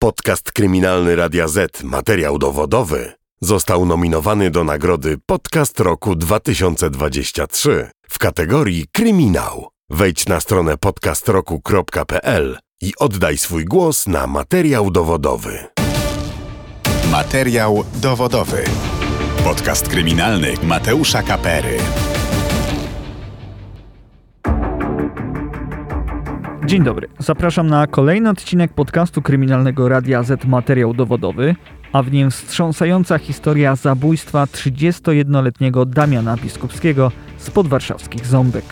Podcast kryminalny Radia Z, materiał dowodowy, został nominowany do nagrody Podcast Roku 2023 w kategorii Kryminał. Wejdź na stronę podcastroku.pl i oddaj swój głos na materiał dowodowy. Materiał dowodowy. Podcast kryminalny Mateusza Kapery. Dzień dobry. Zapraszam na kolejny odcinek podcastu kryminalnego Radia Z Materiał Dowodowy, a w nim wstrząsająca historia zabójstwa 31-letniego Damiana Biskupskiego z podwarszawskich Ząbek.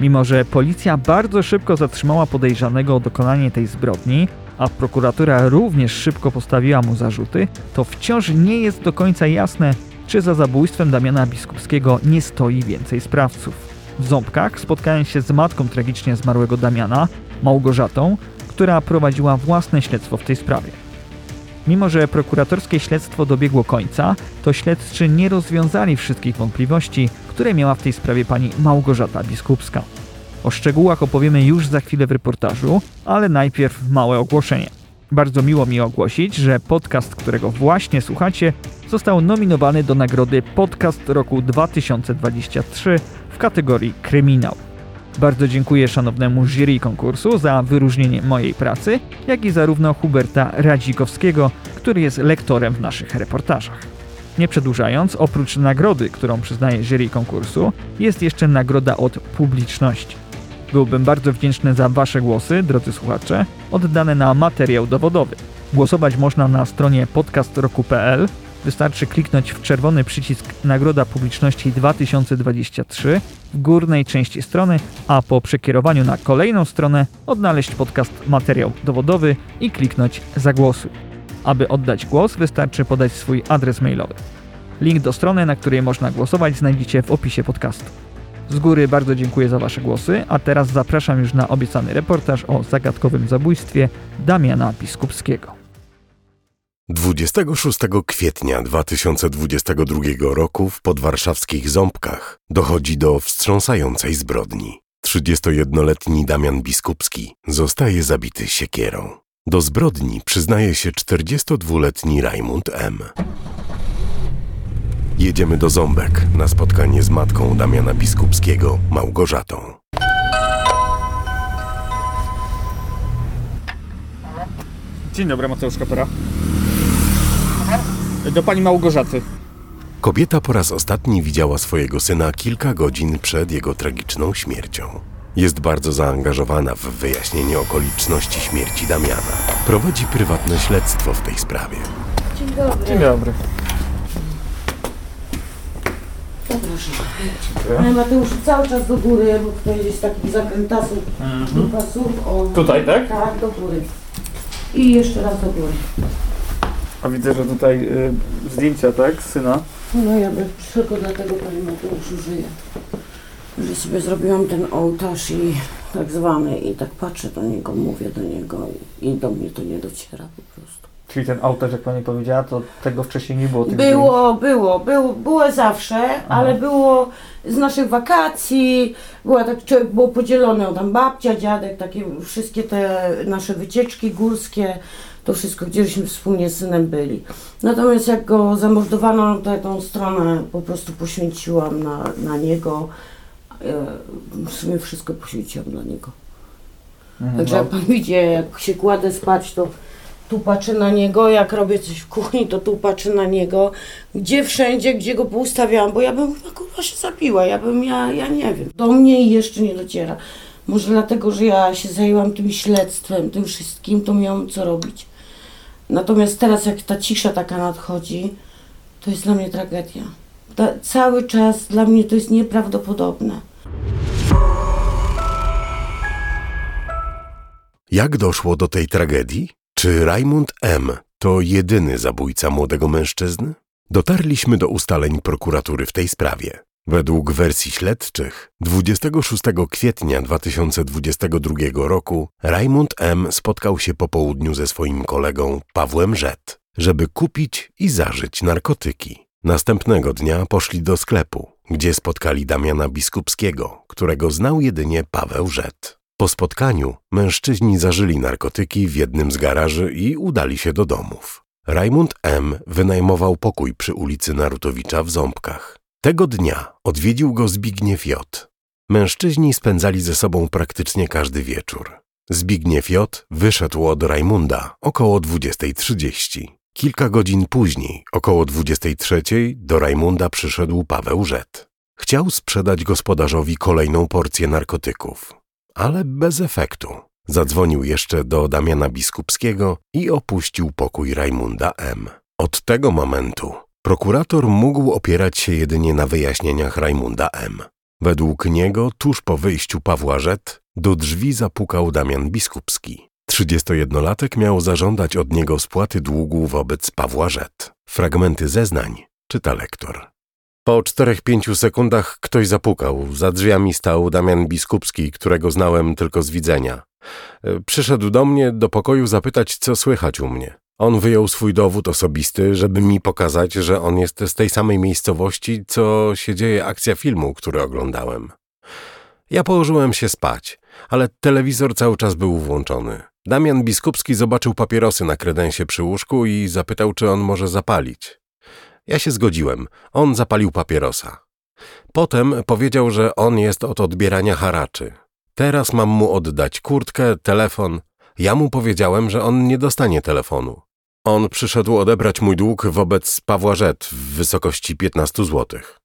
Mimo, że policja bardzo szybko zatrzymała podejrzanego o dokonanie tej zbrodni, a prokuratura również szybko postawiła mu zarzuty, to wciąż nie jest do końca jasne, czy za zabójstwem Damiana Biskupskiego nie stoi więcej sprawców. W Ząbkach spotkałem się z matką tragicznie zmarłego Damiana, Małgorzatą, która prowadziła własne śledztwo w tej sprawie. Mimo, że prokuratorskie śledztwo dobiegło końca, to śledczy nie rozwiązali wszystkich wątpliwości, które miała w tej sprawie pani Małgorzata Biskupska. O szczegółach opowiemy już za chwilę w reportażu, ale najpierw małe ogłoszenie. Bardzo miło mi ogłosić, że podcast, którego właśnie słuchacie, został nominowany do nagrody Podcast Roku 2023 w kategorii Kryminał. Bardzo dziękuję szanownemu jury konkursu za wyróżnienie mojej pracy, jak i zarówno Huberta Radzikowskiego, który jest lektorem w naszych reportażach. Nie przedłużając, oprócz nagrody, którą przyznaje jury konkursu, jest jeszcze nagroda od publiczności. Byłbym bardzo wdzięczny za Wasze głosy, drodzy słuchacze, oddane na materiał dowodowy. Głosować można na stronie podcastroku.pl. Wystarczy kliknąć w czerwony przycisk Nagroda Publiczności 2023 w górnej części strony, a po przekierowaniu na kolejną stronę odnaleźć podcast Materiał dowodowy i kliknąć Zagłosuj. Aby oddać głos, wystarczy podać swój adres mailowy. Link do strony, na której można głosować, znajdziecie w opisie podcastu. Z góry bardzo dziękuję za Wasze głosy, a teraz zapraszam już na obiecany reportaż o zagadkowym zabójstwie Damiana Biskupskiego. 26 kwietnia 2022 roku w podwarszawskich Ząbkach dochodzi do wstrząsającej zbrodni. 31-letni Damian Biskupski zostaje zabity siekierą. Do zbrodni przyznaje się 42-letni Rajmund M. Jedziemy do Ząbek na spotkanie z matką Damiana Biskupskiego, Małgorzatą. Dzień dobry, Mateusz Kapera. Do pani Małgorzaty. Kobieta po raz ostatni widziała swojego syna kilka godzin przed jego tragiczną śmiercią. Jest bardzo zaangażowana w wyjaśnienie okoliczności śmierci Damiana. Prowadzi prywatne śledztwo w tej sprawie. Dzień dobry. Dzień dobry. Zapraszam. Panie Mateuszu, cały czas do góry, bo tutaj jest taki zakrętasów, mhm. pasów. O, Tutaj, tak? Tak, do góry. I jeszcze raz do góry. A widzę, że tutaj y, zdjęcia, tak? Syna. No ja bym tylko dlatego Panie Mateuszu żyję. Że sobie zrobiłam ten ołtarz i tak zwany i tak patrzę do niego, mówię do niego i do mnie to nie dociera po prostu. Czyli ten ołtarz, jak pani powiedziała, to tego wcześniej nie było. tych Było, było, było, było zawsze, ale było z naszych wakacji, było tak, człowiek było podzielone, o tam babcia, dziadek, takie wszystkie te nasze wycieczki górskie, to wszystko, gdzieśmy wspólnie z synem byli. Natomiast jak go zamordowano, to ja tą stronę po prostu poświęciłam na, na niego, E, w sumie wszystko poświęciłam dla niego. Mhm, Także no. jak pan widzi, jak się kładę spać, to tu patrzę na niego, jak robię coś w kuchni, to tu patrzę na niego. Gdzie wszędzie, gdzie go poustawiałam, bo ja bym chyba kurwa się zabiła, ja bym, ja, ja nie wiem. Do mnie jeszcze nie dociera. Może dlatego, że ja się zajęłam tym śledztwem, tym wszystkim, to miałam co robić. Natomiast teraz, jak ta cisza taka nadchodzi, to jest dla mnie tragedia. Ta, cały czas dla mnie to jest nieprawdopodobne. Jak doszło do tej tragedii? Czy Raimund M. to jedyny zabójca młodego mężczyzny? Dotarliśmy do ustaleń prokuratury w tej sprawie. Według wersji śledczych 26 kwietnia 2022 roku Raimund M. spotkał się po południu ze swoim kolegą Pawłem Rzet, żeby kupić i zażyć narkotyki. Następnego dnia poszli do sklepu, gdzie spotkali Damiana Biskupskiego, którego znał jedynie Paweł Rzet. Po spotkaniu mężczyźni zażyli narkotyki w jednym z garaży i udali się do domów. Rajmund M. wynajmował pokój przy ulicy Narutowicza w Ząbkach. Tego dnia odwiedził go Zbigniew J. Mężczyźni spędzali ze sobą praktycznie każdy wieczór. Zbigniew J. wyszedł od Rajmunda około 20.30. Kilka godzin później, około 23.00, do Rajmunda przyszedł Paweł Rzet. Chciał sprzedać gospodarzowi kolejną porcję narkotyków, ale bez efektu. Zadzwonił jeszcze do Damiana Biskupskiego i opuścił pokój Rajmunda M. Od tego momentu prokurator mógł opierać się jedynie na wyjaśnieniach Rajmunda M. Według niego, tuż po wyjściu Pawła Rzet, do drzwi zapukał Damian Biskupski. 31-latek miał zażądać od niego spłaty długu wobec Pawła Rzet. Fragmenty zeznań czyta lektor. Po czterech pięciu sekundach ktoś zapukał. Za drzwiami stał Damian Biskupski, którego znałem tylko z widzenia. E, Przyszedł do mnie do pokoju zapytać, co słychać u mnie. On wyjął swój dowód osobisty, żeby mi pokazać, że on jest z tej samej miejscowości, co się dzieje akcja filmu, który oglądałem. Ja położyłem się spać, ale telewizor cały czas był włączony. Damian Biskupski zobaczył papierosy na kredensie przy łóżku i zapytał, czy on może zapalić. Ja się zgodziłem. On zapalił papierosa. Potem powiedział, że on jest od odbierania haraczy. Teraz mam mu oddać kurtkę, telefon. Ja mu powiedziałem, że on nie dostanie telefonu. On przyszedł odebrać mój dług wobec Pawła Rzet w wysokości 15 złotych.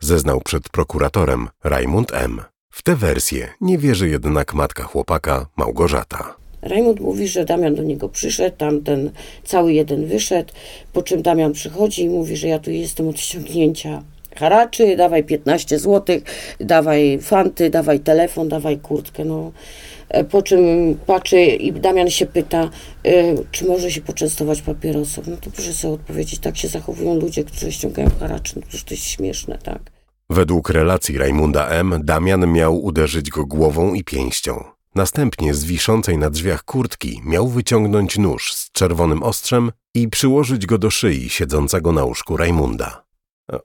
Zeznał przed prokuratorem Rajmund M. W tę wersję nie wierzy jednak matka chłopaka Małgorzata. Rajmund mówi, że Damian do niego przyszedł, tamten cały jeden wyszedł, po czym Damian przychodzi i mówi, że ja tu jestem od ściągnięcia haraczy, dawaj 15 zł, dawaj fanty, dawaj telefon, dawaj kurtkę, no. E, Po czym patrzy i Damian się pyta, e, czy może się poczęstować papierosem. No to proszę sobie odpowiedzieć, tak się zachowują ludzie, którzy ściągają haracze, no to jest śmieszne, tak. Według relacji Rajmunda M. Damian miał uderzyć go głową i pięścią. Następnie z wiszącej na drzwiach kurtki miał wyciągnąć nóż z czerwonym ostrzem i przyłożyć go do szyi siedzącego na łóżku Rajmunda.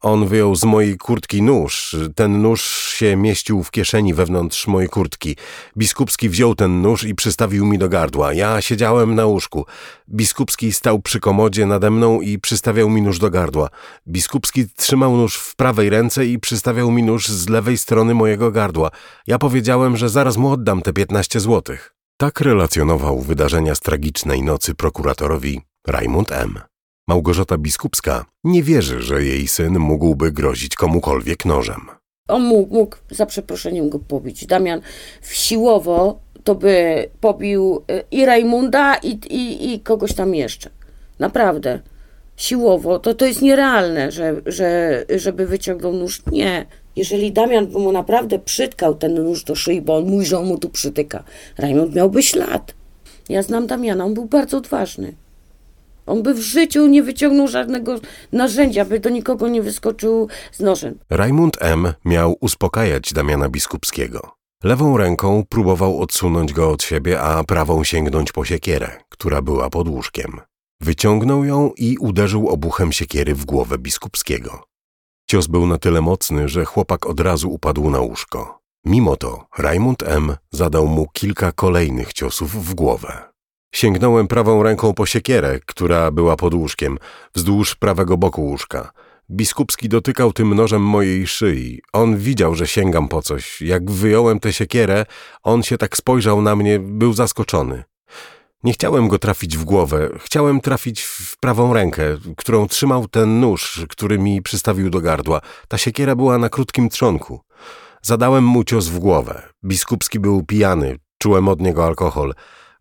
On wyjął z mojej kurtki nóż. Ten nóż się mieścił w kieszeni wewnątrz mojej kurtki. Biskupski wziął ten nóż i przystawił mi do gardła. Ja siedziałem na łóżku. Biskupski stał przy komodzie nade mną i przystawiał mi nóż do gardła. Biskupski trzymał nóż w prawej ręce i przystawiał mi nóż z lewej strony mojego gardła. Ja powiedziałem, że zaraz mu oddam te 15 złotych. Tak relacjonował wydarzenia z tragicznej nocy prokuratorowi Rajmund M. Małgorzata Biskupska nie wierzy, że jej syn mógłby grozić komukolwiek nożem. On mógł, mógł za przeproszeniem go pobić. Damian siłowo to by pobił y, i Rajmunda, i, i, i kogoś tam jeszcze. Naprawdę. Siłowo. To, to jest nierealne, że, że, żeby wyciągnął nóż. Nie. Jeżeli Damian by mu naprawdę przytkał ten nóż do szyi, bo on mówi, że mu tu przytyka, Rajmund miałby ślad. Ja znam Damiana, on był bardzo odważny. On by w życiu nie wyciągnął żadnego narzędzia, by do nikogo nie wyskoczył z nożem. Rajmund M. miał uspokajać Damiana Biskupskiego. Lewą ręką próbował odsunąć go od siebie, a prawą sięgnąć po siekierę, która była pod łóżkiem. Wyciągnął ją i uderzył obuchem siekiery w głowę Biskupskiego. Cios był na tyle mocny, że chłopak od razu upadł na łóżko. Mimo to Rajmund M. zadał mu kilka kolejnych ciosów w głowę. Sięgnąłem prawą ręką po siekierę, która była pod łóżkiem, wzdłuż prawego boku łóżka. Biskupski dotykał tym nożem mojej szyi. On widział, że sięgam po coś. Jak wyjąłem tę siekierę, on się tak spojrzał na mnie, był zaskoczony. Nie chciałem go trafić w głowę, chciałem trafić w prawą rękę, którą trzymał ten nóż, który mi przystawił do gardła. Ta siekiera była na krótkim trzonku. Zadałem mu cios w głowę. Biskupski był pijany, czułem od niego alkohol.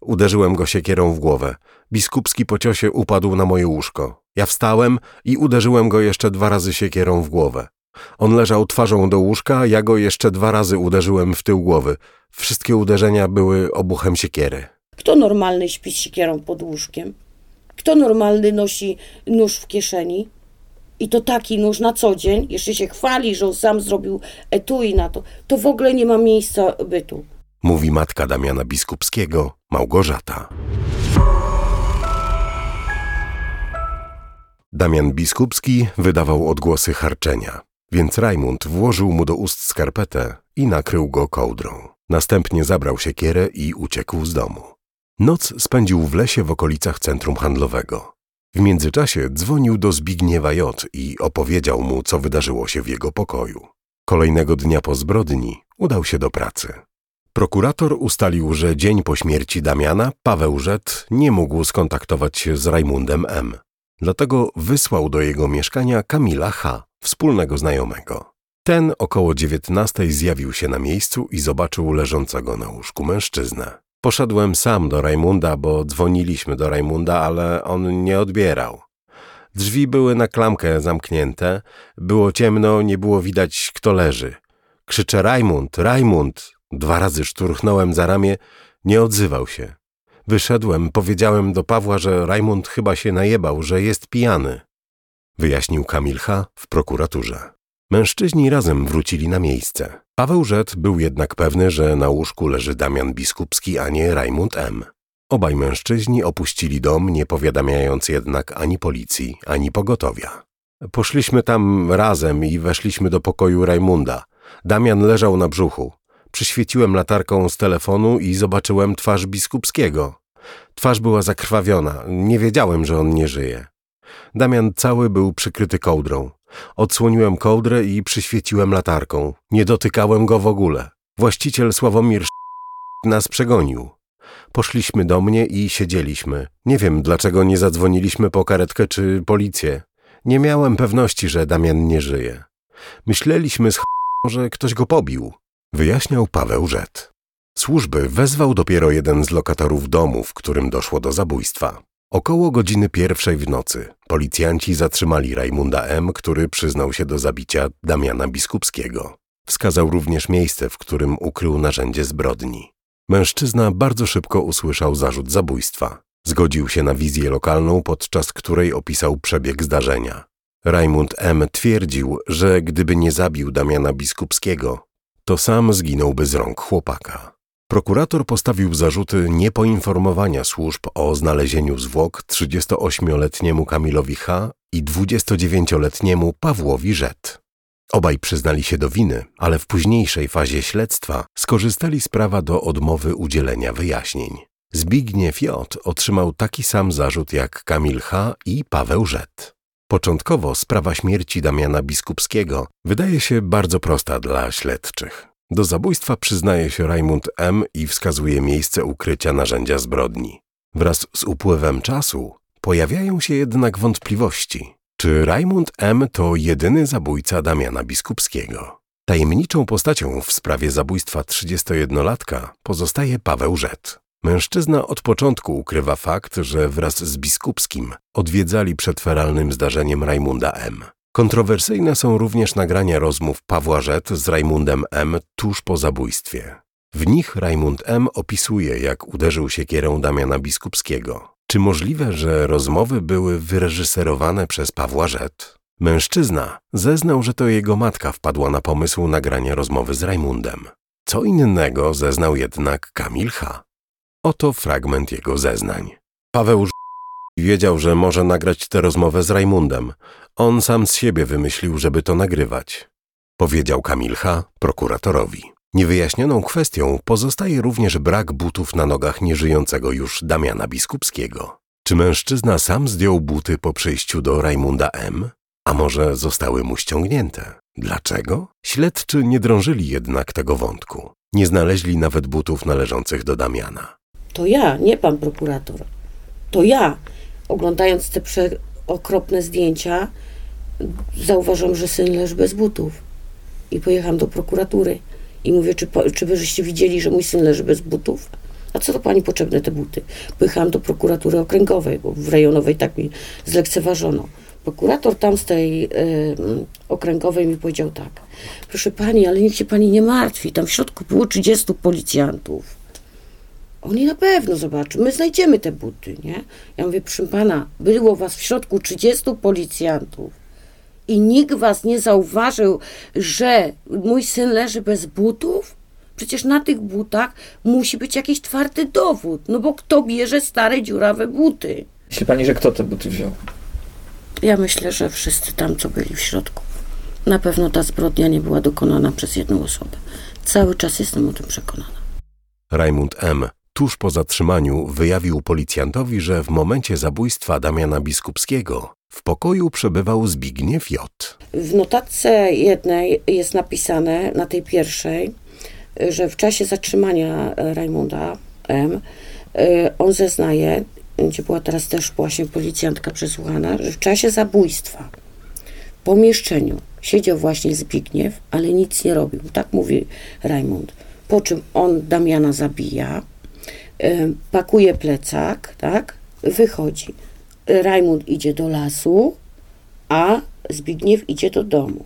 Uderzyłem go siekierą w głowę. Biskupski po ciosie upadł na moje łóżko. Ja wstałem i uderzyłem go jeszcze dwa razy siekierą w głowę. On leżał twarzą do łóżka, ja go jeszcze dwa razy uderzyłem w tył głowy. Wszystkie uderzenia były obuchem siekiery. Kto normalny śpi z siekierą pod łóżkiem? Kto normalny nosi nóż w kieszeni? I to taki nóż na co dzień, jeszcze się chwali, że on sam zrobił etui na to. To w ogóle nie ma miejsca bytu. Mówi matka Damiana Biskupskiego, Małgorzata. Damian Biskupski wydawał odgłosy harczenia, więc Rajmund włożył mu do ust skarpetę i nakrył go kołdrą. Następnie zabrał siekierę i uciekł z domu. Noc spędził w lesie w okolicach centrum handlowego. W międzyczasie dzwonił do Zbigniewa J. i opowiedział mu, co wydarzyło się w jego pokoju. Kolejnego dnia po zbrodni udał się do pracy. Prokurator ustalił, że dzień po śmierci Damiana Paweł Rzet nie mógł skontaktować się z Rajmundem M. Dlatego wysłał do jego mieszkania Kamila H., wspólnego znajomego. Ten około dziewiętnastej zjawił się na miejscu i zobaczył leżącego na łóżku mężczyznę. Poszedłem sam do Rajmunda, bo dzwoniliśmy do Rajmunda, ale on nie odbierał. Drzwi były na klamkę zamknięte, było ciemno, nie było widać, kto leży. Krzyczę Rajmund, Rajmund! Dwa razy szturchnąłem za ramię, nie odzywał się. Wyszedłem, powiedziałem do Pawła, że Rajmund chyba się najebał, że jest pijany. Wyjaśnił Kamil H. w prokuraturze. Mężczyźni razem wrócili na miejsce. Paweł Rzet był jednak pewny, że na łóżku leży Damian Biskupski, a nie Rajmund M. Obaj mężczyźni opuścili dom, nie powiadamiając jednak ani policji, ani pogotowia. Poszliśmy tam razem i weszliśmy do pokoju Rajmunda. Damian leżał na brzuchu. Przyświeciłem latarką z telefonu i zobaczyłem twarz Biskupskiego. Twarz była zakrwawiona, nie wiedziałem, że on nie żyje. Damian cały był przykryty kołdrą. Odsłoniłem kołdrę i przyświeciłem latarką. Nie dotykałem go w ogóle. Właściciel Sławomir nas przegonił. Poszliśmy do mnie i siedzieliśmy. Nie wiem, dlaczego nie zadzwoniliśmy po karetkę czy policję. Nie miałem pewności, że Damian nie żyje. Myśleliśmy z że ktoś go pobił. Wyjaśniał Paweł Rzet. Służby wezwał dopiero jeden z lokatorów domu, w którym doszło do zabójstwa. Około godziny pierwszej w nocy policjanci zatrzymali Rajmunda M., który przyznał się do zabicia Damiana Biskupskiego. Wskazał również miejsce, w którym ukrył narzędzie zbrodni. Mężczyzna bardzo szybko usłyszał zarzut zabójstwa. Zgodził się na wizję lokalną, podczas której opisał przebieg zdarzenia. Rajmund M. twierdził, że gdyby nie zabił Damiana Biskupskiego, to sam zginąłby z rąk chłopaka. Prokurator postawił zarzuty niepoinformowania służb o znalezieniu zwłok 38-letniemu Kamilowi H. i 29-letniemu Pawłowi Rzet. Obaj przyznali się do winy, ale w późniejszej fazie śledztwa skorzystali z prawa do odmowy udzielenia wyjaśnień. Zbigniew J. otrzymał taki sam zarzut jak Kamil H. i Paweł Rzet. Początkowo sprawa śmierci Damiana Biskupskiego wydaje się bardzo prosta dla śledczych. Do zabójstwa przyznaje się Rajmund M. i wskazuje miejsce ukrycia narzędzia zbrodni. Wraz z upływem czasu pojawiają się jednak wątpliwości. Czy Rajmund M. to jedyny zabójca Damiana Biskupskiego? Tajemniczą postacią w sprawie zabójstwa 31-latka pozostaje Paweł Rzet. Mężczyzna od początku ukrywa fakt, że wraz z Biskupskim odwiedzali przed feralnym zdarzeniem Rajmunda M. Kontrowersyjne są również nagrania rozmów Pawła Rzet z Rajmundem M. tuż po zabójstwie. W nich Rajmund M. opisuje, jak uderzył siekierą Damiana Biskupskiego. Czy możliwe, że rozmowy były wyreżyserowane przez Pawła Rzet? Mężczyzna zeznał, że to jego matka wpadła na pomysł nagrania rozmowy z Rajmundem. Co innego zeznał jednak Kamil H. Oto fragment jego zeznań. Paweł wiedział, że może nagrać tę rozmowę z Rajmundem. On sam z siebie wymyślił, żeby to nagrywać. Powiedział Kamil H. prokuratorowi. Niewyjaśnioną kwestią pozostaje również brak butów na nogach nieżyjącego już Damiana Biskupskiego. Czy mężczyzna sam zdjął buty po przyjściu do Rajmunda M? A może zostały mu ściągnięte? Dlaczego? Śledczy nie drążyli jednak tego wątku. Nie znaleźli nawet butów należących do Damiana. To ja, nie pan prokurator. To ja, oglądając te okropne zdjęcia, zauważyłam, że syn leży bez butów. I pojechałam do prokuratury. I mówię, czy, czy wy żeście widzieli, że mój syn leży bez butów? A co to pani potrzebne te buty? Pojechałam do prokuratury okręgowej, bo w rejonowej tak mi zlekceważono. Prokurator tam z tej okręgowej mi powiedział tak. Proszę pani, ale niech się pani nie martwi. Tam w środku było 30 policjantów. Oni na pewno zobaczą, my znajdziemy te buty, nie? Ja mówię, proszę pana, było was w środku 30 policjantów i nikt was nie zauważył, że mój syn leży bez butów? Przecież na tych butach musi być jakiś twardy dowód, no bo kto bierze stare dziurawe buty? Myśli pani, że kto te buty wziął? Ja myślę, że wszyscy tam, co byli w środku. Na pewno ta zbrodnia nie była dokonana przez jedną osobę. Cały czas jestem o tym przekonana. Rajmund M. tuż po zatrzymaniu wyjawił policjantowi, że w momencie zabójstwa Damiana Biskupskiego w pokoju przebywał Zbigniew J. W notatce jednej jest napisane, na tej pierwszej, że w czasie zatrzymania Rajmunda M. y, on zeznaje, gdzie była teraz też właśnie policjantka przesłuchana, że w czasie zabójstwa w pomieszczeniu siedział właśnie Zbigniew, ale nic nie robił. Tak mówi Rajmund. Po czym on Damiana zabija, pakuje plecak, tak, wychodzi. Rajmund idzie do lasu, a Zbigniew idzie do domu.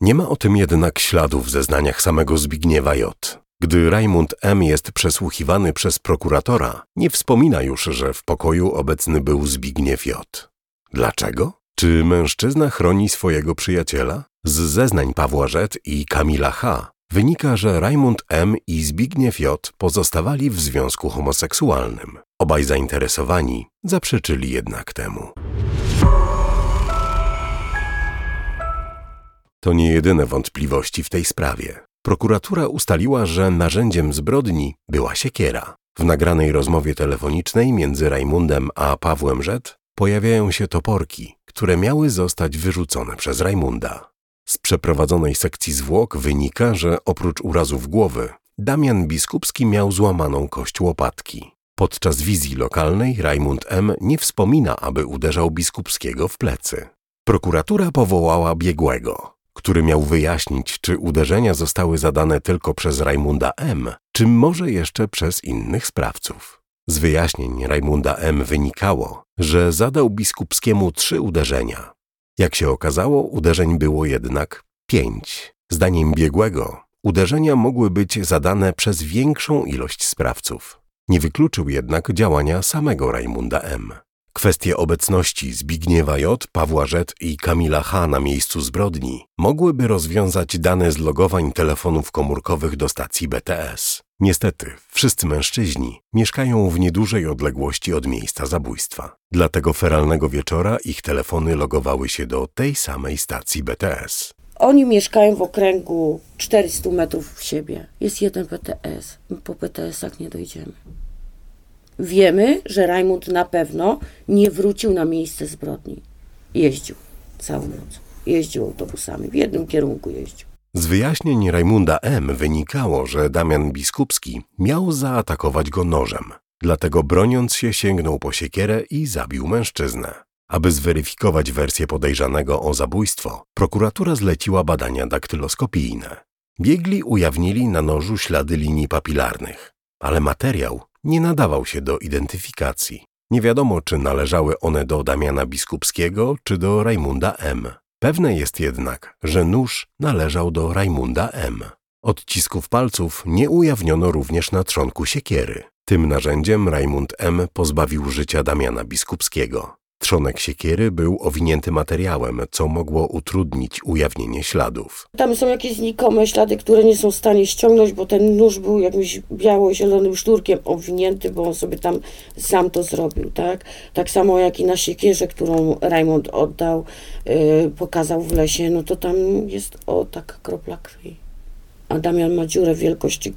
Nie ma o tym jednak śladów w zeznaniach samego Zbigniewa J. Gdy Rajmund M. jest przesłuchiwany przez prokuratora, nie wspomina już, że w pokoju obecny był Zbigniew J. Dlaczego? Czy mężczyzna chroni swojego przyjaciela? Z zeznań Pawła Rzet i Kamila H. wynika, że Rajmund M. i Zbigniew J. pozostawali w związku homoseksualnym. Obaj zainteresowani zaprzeczyli jednak temu. To nie jedyne wątpliwości w tej sprawie. Prokuratura ustaliła, że narzędziem zbrodni była siekiera. W nagranej rozmowie telefonicznej między Rajmundem a Pawłem Rzet pojawiają się toporki, które miały zostać wyrzucone przez Rajmunda. Z przeprowadzonej sekcji zwłok wynika, że oprócz urazów głowy, Damian Biskupski miał złamaną kość łopatki. Podczas wizji lokalnej Rajmund M. nie wspomina, aby uderzał Biskupskiego w plecy. Prokuratura powołała biegłego, który miał wyjaśnić, czy uderzenia zostały zadane tylko przez Rajmunda M., czy może jeszcze przez innych sprawców. Z wyjaśnień Rajmunda M. wynikało, że zadał Biskupskiemu trzy uderzenia. Jak się okazało, uderzeń było jednak pięć. Zdaniem biegłego, uderzenia mogły być zadane przez większą ilość sprawców. Nie wykluczył jednak działania samego Rajmunda M. Kwestie obecności Zbigniewa J., Pawła Rzet i Kamila H. na miejscu zbrodni mogłyby rozwiązać dane z logowań telefonów komórkowych do stacji BTS. Niestety, wszyscy mężczyźni mieszkają w niedużej odległości od miejsca zabójstwa. Dlatego feralnego wieczora ich telefony logowały się do tej samej stacji BTS. Oni mieszkają w okręgu 400 metrów w siebie. Jest jeden PTS. My po PTS-ach nie dojdziemy. Wiemy, że Rajmund na pewno nie wrócił na miejsce zbrodni. Jeździł całą noc. Jeździł autobusami. W jednym kierunku jeździł. Z wyjaśnień Rajmunda M. wynikało, że Damian Biskupski miał zaatakować go nożem. Dlatego broniąc się sięgnął po siekierę i zabił mężczyznę. Aby zweryfikować wersję podejrzanego o zabójstwo, prokuratura zleciła badania daktyloskopijne. Biegli ujawnili na nożu ślady linii papilarnych, ale materiał nie nadawał się do identyfikacji. Nie wiadomo, czy należały one do Damiana Biskupskiego, czy do Rajmunda M. Pewne jest jednak, że nóż należał do Rajmunda M. Odcisków palców nie ujawniono również na trzonku siekiery. Tym narzędziem Rajmund M. pozbawił życia Damiana Biskupskiego. Trzonek siekiery był owinięty materiałem, co mogło utrudnić ujawnienie śladów. Tam są jakieś znikome ślady, które nie są w stanie ściągnąć, bo ten nóż był jakimś biało-zielonym sznurkiem owinięty, bo on sobie tam sam to zrobił, tak? Tak samo jak i na siekierze, którą Raymond oddał, yy, pokazał w lesie, no to tam jest o taka kropla krwi. A Damian ma dziurę wielkości,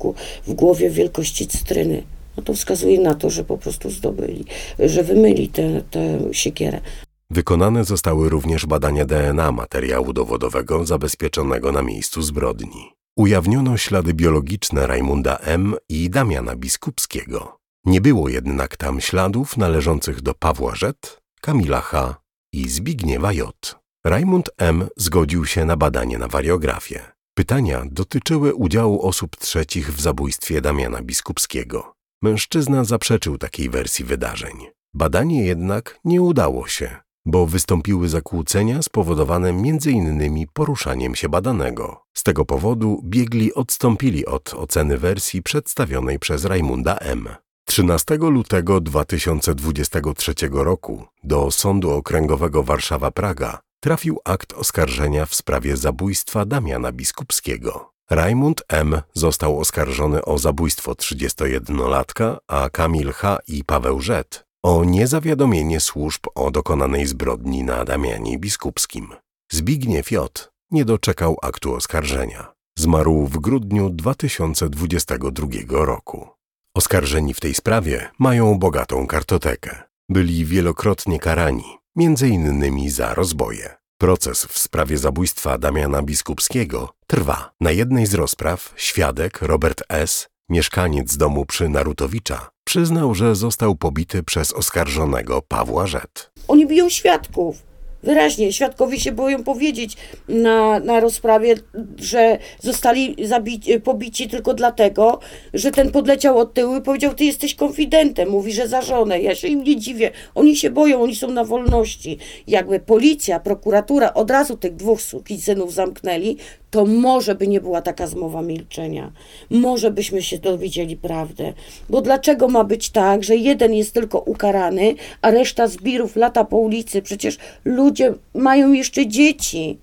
w głowie wielkości cytryny. No to wskazuje na to, że po prostu zdobyli, że wymyli tę siekierę. Wykonane zostały również badania DNA materiału dowodowego zabezpieczonego na miejscu zbrodni. Ujawniono ślady biologiczne Rajmunda M. i Damiana Biskupskiego. Nie było jednak tam śladów należących do Pawła Rzet, Kamila H. i Zbigniewa J. Rajmund M. zgodził się na badanie na wariografię. Pytania dotyczyły udziału osób trzecich w zabójstwie Damiana Biskupskiego. Mężczyzna zaprzeczył takiej wersji wydarzeń. Badanie jednak nie udało się, bo wystąpiły zakłócenia spowodowane m.in. poruszaniem się badanego. Z tego powodu biegli odstąpili od oceny wersji przedstawionej przez Rajmunda M. 13 lutego 2023 roku do Sądu Okręgowego Warszawa-Praga trafił akt oskarżenia w sprawie zabójstwa Damiana Biskupskiego. Rajmund M. został oskarżony o zabójstwo 31-latka, a Kamil H. i Paweł Rzet o niezawiadomienie służb o dokonanej zbrodni na Damianie Biskupskim. Zbigniew J. nie doczekał aktu oskarżenia. Zmarł w grudniu 2022 roku. Oskarżeni w tej sprawie mają bogatą kartotekę. Byli wielokrotnie karani, między innymi za rozboje. Proces w sprawie zabójstwa Damiana Biskupskiego trwa. Na jednej z rozpraw świadek Robert S., mieszkaniec domu przy Narutowicza, przyznał, że został pobity przez oskarżonego Pawła Rzet. Oni biją świadków. Wyraźnie, świadkowie się boją powiedzieć na, na rozprawie, że zostali zabici, pobici tylko dlatego, że ten podleciał od tyłu i powiedział, ty jesteś konfidentem, mówi, że za żonę. Ja się im nie dziwię. Oni się boją, oni są na wolności. Jakby policja, prokuratura od razu tych dwóch synów zamknęli, to może by nie była taka zmowa milczenia. Może byśmy się dowiedzieli prawdę. Bo dlaczego ma być tak, że jeden jest tylko ukarany, a reszta zbirów lata po ulicy? Przecież ludzie mają jeszcze dzieci.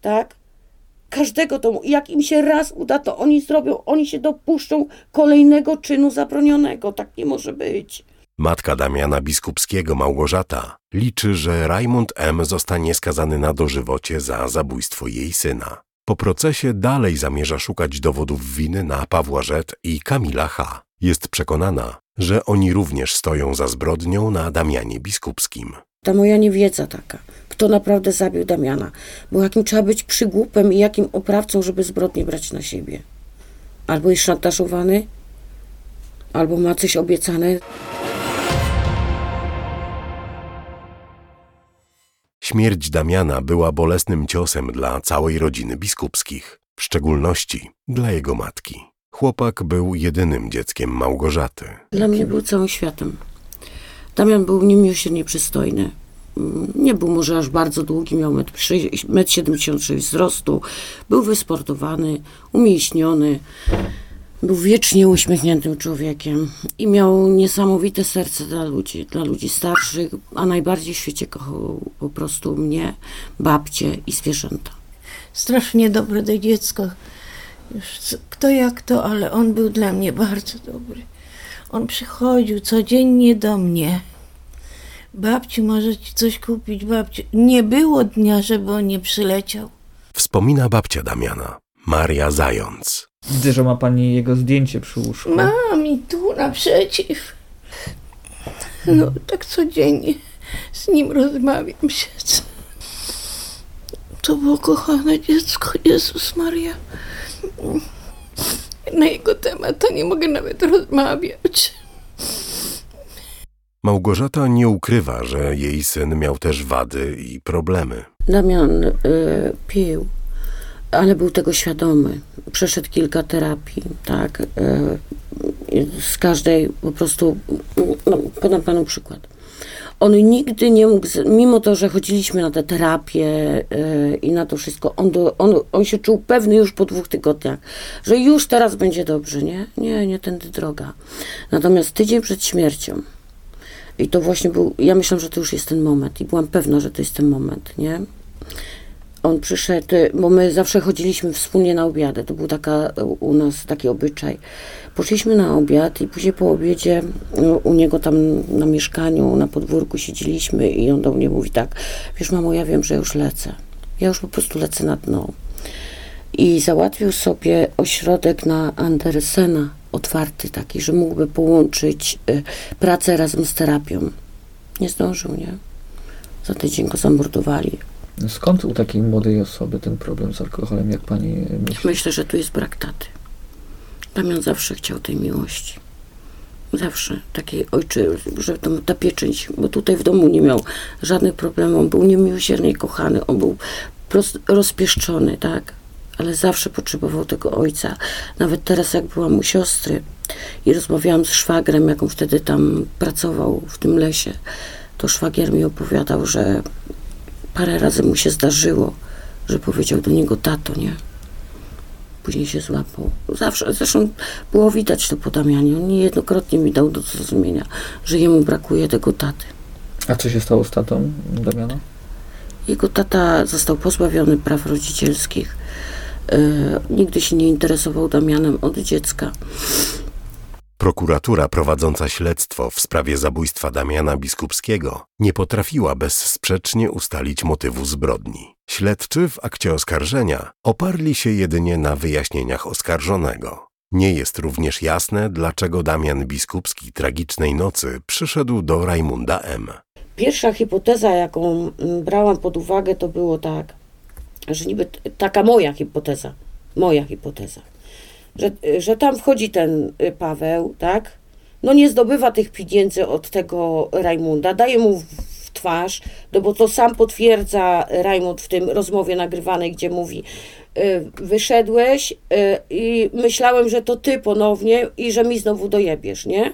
Tak? Każdego to, jak im się raz uda, to oni zrobią, oni się dopuszczą kolejnego czynu zabronionego. Tak nie może być. Matka Damiana Biskupskiego, Małgorzata, liczy, że Rajmund M. zostanie skazany na dożywocie za zabójstwo jej syna. Po procesie dalej zamierza szukać dowodów winy na Pawła Rzet i Kamila H. Jest przekonana, że oni również stoją za zbrodnią na Damianie Biskupskim. Ta moja niewiedza taka, kto naprawdę zabił Damiana, bo jakim trzeba być przygłupem i jakim oprawcą, żeby zbrodnię brać na siebie. Albo jest szantażowany, albo ma coś obiecane. Śmierć Damiana była bolesnym ciosem dla całej rodziny biskupskich, w szczególności dla jego matki. Chłopak był jedynym dzieckiem Małgorzaty. Dla mnie był całym światem. Damian był niemiłosiernie przystojny. Nie był może aż bardzo długi, miał 1,76 m wzrostu, był wysportowany, umięśniony. Był wiecznie uśmiechniętym człowiekiem i miał niesamowite serce dla ludzi, dla ludzi starszych, a najbardziej w świecie kochał po prostu mnie, babcie i zwierzęta. Strasznie dobre do dziecko. Już kto jak to, ale on był dla mnie bardzo dobry. On przychodził codziennie do mnie. Babci, może ci coś kupić, babci. Nie było dnia, żeby on nie przyleciał. Wspomina babcia Damiana, Maria Zając. Widzę, że ma pani jego zdjęcie przy łóżku. Mam i tu naprzeciw. No, tak codziennie z nim rozmawiam się. To było kochane dziecko, Jezus Maria. Na jego temat to nie mogę nawet rozmawiać. Małgorzata nie ukrywa, że jej syn miał też wady i problemy. Damian y, pił, ale był tego świadomy. Przeszedł kilka terapii, tak. Y, z każdej po prostu, no, podam panu przykład. On nigdy nie mógł, mimo to, że chodziliśmy na te terapie y, i na to wszystko, on, do, on, on się czuł pewny już po dwóch tygodniach, że już teraz będzie dobrze, nie? Nie, nie tędy droga. Natomiast tydzień przed śmiercią, i to właśnie był, ja myślałam, że to już jest ten moment i byłam pewna, że to jest ten moment, nie? On przyszedł, bo my zawsze chodziliśmy wspólnie na obiady, to był taka u nas taki obyczaj. Poszliśmy na obiad i później po obiedzie no, u niego tam na mieszkaniu, na podwórku siedzieliśmy i on do mnie mówi tak, wiesz mamo, ja wiem, że już lecę. Ja już po prostu lecę na dno. I załatwił sobie ośrodek na Andersena, otwarty taki, że mógłby połączyć y, pracę razem z terapią. Nie zdążył, nie? Za tydzień go zamordowali. Skąd u takiej młodej osoby ten problem z alkoholem, jak pani myśli? Myślę, że tu jest brak taty. Damian zawsze chciał tej miłości. Zawsze takiej ojczy, że to, ta pieczęć, bo tutaj w domu nie miał żadnych problemów. On był niemiłosiernie kochany, on był prost, rozpieszczony, tak? Ale zawsze potrzebował tego ojca. Nawet teraz, jak byłam u siostry i rozmawiałam z szwagrem, jak on wtedy tam pracował w tym lesie, to szwagier mi opowiadał, że parę razy mu się zdarzyło, że powiedział do niego tato, nie? Później się złapał. Zawsze, zresztą było widać to po Damianie. On niejednokrotnie mi dał do zrozumienia, że jemu brakuje tego taty. A co się stało z tatą Damiana? Jego tata został pozbawiony praw rodzicielskich. E, nigdy się nie interesował Damianem od dziecka. Prokuratura prowadząca śledztwo w sprawie zabójstwa Damiana Biskupskiego nie potrafiła bezsprzecznie ustalić motywu zbrodni. Śledczy w akcie oskarżenia oparli się jedynie na wyjaśnieniach oskarżonego. Nie jest również jasne, dlaczego Damian Biskupski tragicznej nocy przyszedł do Rajmunda M. Pierwsza hipoteza, jaką mm, brałam pod uwagę, to było tak, że niby taka moja hipoteza, moja hipoteza, że, że tam wchodzi ten y, Paweł, tak? No nie zdobywa tych pieniędzy od tego Rajmunda, daje mu w- twarz, no bo to sam potwierdza Rajmund w tym rozmowie nagrywanej, gdzie mówi, y, wyszedłeś y, i myślałem, że to ty ponownie i że mi znowu dojebiesz, nie?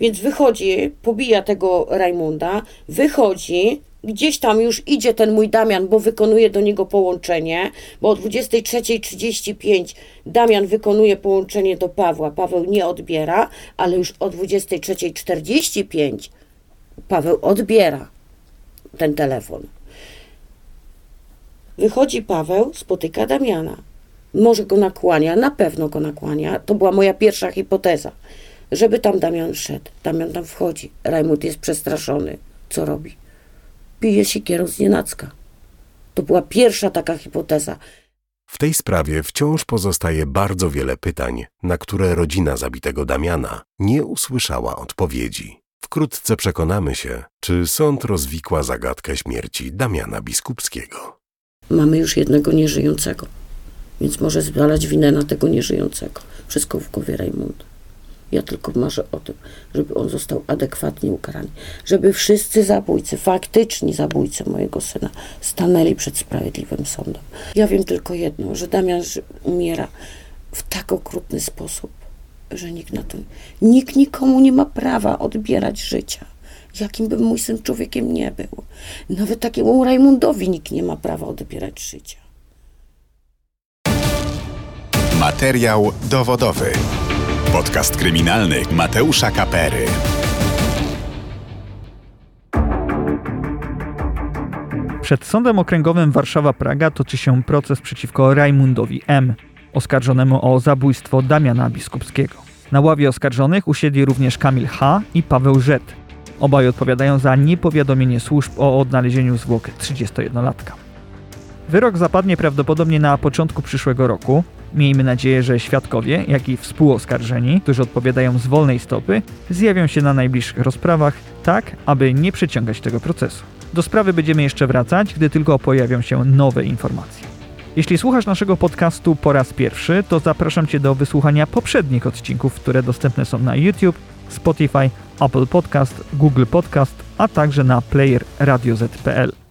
Więc wychodzi, pobija tego Rajmunda, wychodzi, gdzieś tam już idzie ten mój Damian, bo wykonuje do niego połączenie, bo o 23.35 Damian wykonuje połączenie do Pawła, Paweł nie odbiera, ale już o 23.45 Paweł odbiera ten telefon. Wychodzi Paweł, spotyka Damiana. Może go nakłania, na pewno go nakłania. To była moja pierwsza hipoteza, żeby tam Damian wszedł. Damian tam wchodzi. Rajmund jest przestraszony. Co robi? Pije sikierą z nienacka. To była pierwsza taka hipoteza. W tej sprawie wciąż pozostaje bardzo wiele pytań, na które rodzina zabitego Damiana nie usłyszała odpowiedzi. Wkrótce przekonamy się, czy sąd rozwikła zagadkę śmierci Damiana Biskupskiego. Mamy już jednego nieżyjącego, więc może zwalać winę na tego nieżyjącego. Wszystko w głowie Rajmunda. Ja tylko marzę o tym, żeby on został adekwatnie ukarany. Żeby wszyscy zabójcy, faktyczni zabójcy mojego syna, stanęli przed sprawiedliwym sądem. Ja wiem tylko jedno, że Damian umiera w tak okrutny sposób, że nikt na to, nikt nikomu nie ma prawa odbierać życia. Jakim by mój syn człowiekiem nie był. Nawet takiemu Rajmundowi nikt nie ma prawa odbierać życia. Materiał dowodowy. Podcast kryminalny Mateusza Kapery. Przed Sądem Okręgowym Warszawa-Praga toczy się proces przeciwko Rajmundowi M., oskarżonemu o zabójstwo Damiana Biskupskiego. Na ławie oskarżonych usiedli również Kamil H. i Paweł Z. Obaj odpowiadają za niepowiadomienie służb o odnalezieniu zwłok 31-latka. Wyrok zapadnie prawdopodobnie na początku przyszłego roku. Miejmy nadzieję, że świadkowie, jak i współoskarżeni, którzy odpowiadają z wolnej stopy, zjawią się na najbliższych rozprawach, tak aby nie przeciągać tego procesu. Do sprawy będziemy jeszcze wracać, gdy tylko pojawią się nowe informacje. Jeśli słuchasz naszego podcastu po raz pierwszy, to zapraszam Cię do wysłuchania poprzednich odcinków, które dostępne są na YouTube, Spotify, Apple Podcast, Google Podcast, a także na player radioz.pl.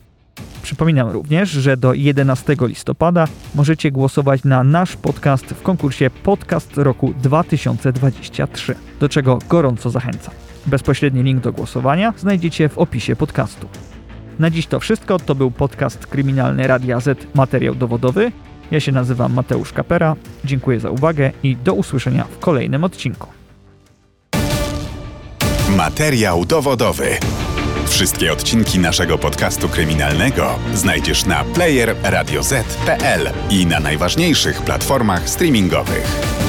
Przypominam również, że do 11 listopada możecie głosować na nasz podcast w konkursie Podcast Roku 2023, do czego gorąco zachęcam. Bezpośredni link do głosowania znajdziecie w opisie podcastu. Na dziś to wszystko. To był podcast kryminalny Radia Z Materiał Dowodowy. Ja się nazywam Mateusz Kapera. Dziękuję za uwagę i do usłyszenia w kolejnym odcinku. Materiał dowodowy. Wszystkie odcinki naszego podcastu kryminalnego znajdziesz na player radioz.pl i na najważniejszych platformach streamingowych.